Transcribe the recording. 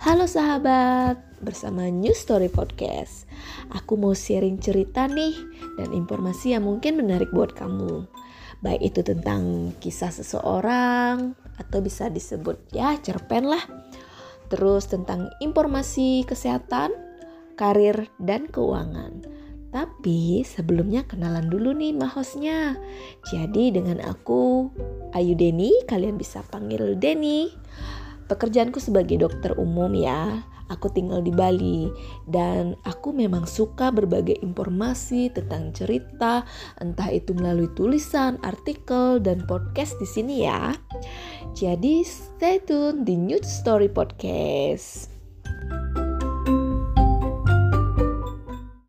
Halo sahabat, bersama New Story Podcast. Aku mau sharing cerita nih dan informasi yang mungkin menarik buat kamu. Baik itu tentang kisah seseorang atau bisa disebut ya cerpen lah. Terus tentang informasi kesehatan, karir, dan keuangan. Tapi sebelumnya kenalan dulu nih ma hostnya. Jadi dengan aku Ayu Deni, kalian bisa panggil Deni. Pekerjaanku sebagai dokter umum ya. Aku tinggal di Bali dan aku memang suka berbagai informasi tentang cerita, entah itu melalui tulisan, artikel, dan podcast di sini ya. Jadi stay tune di New Story Podcast.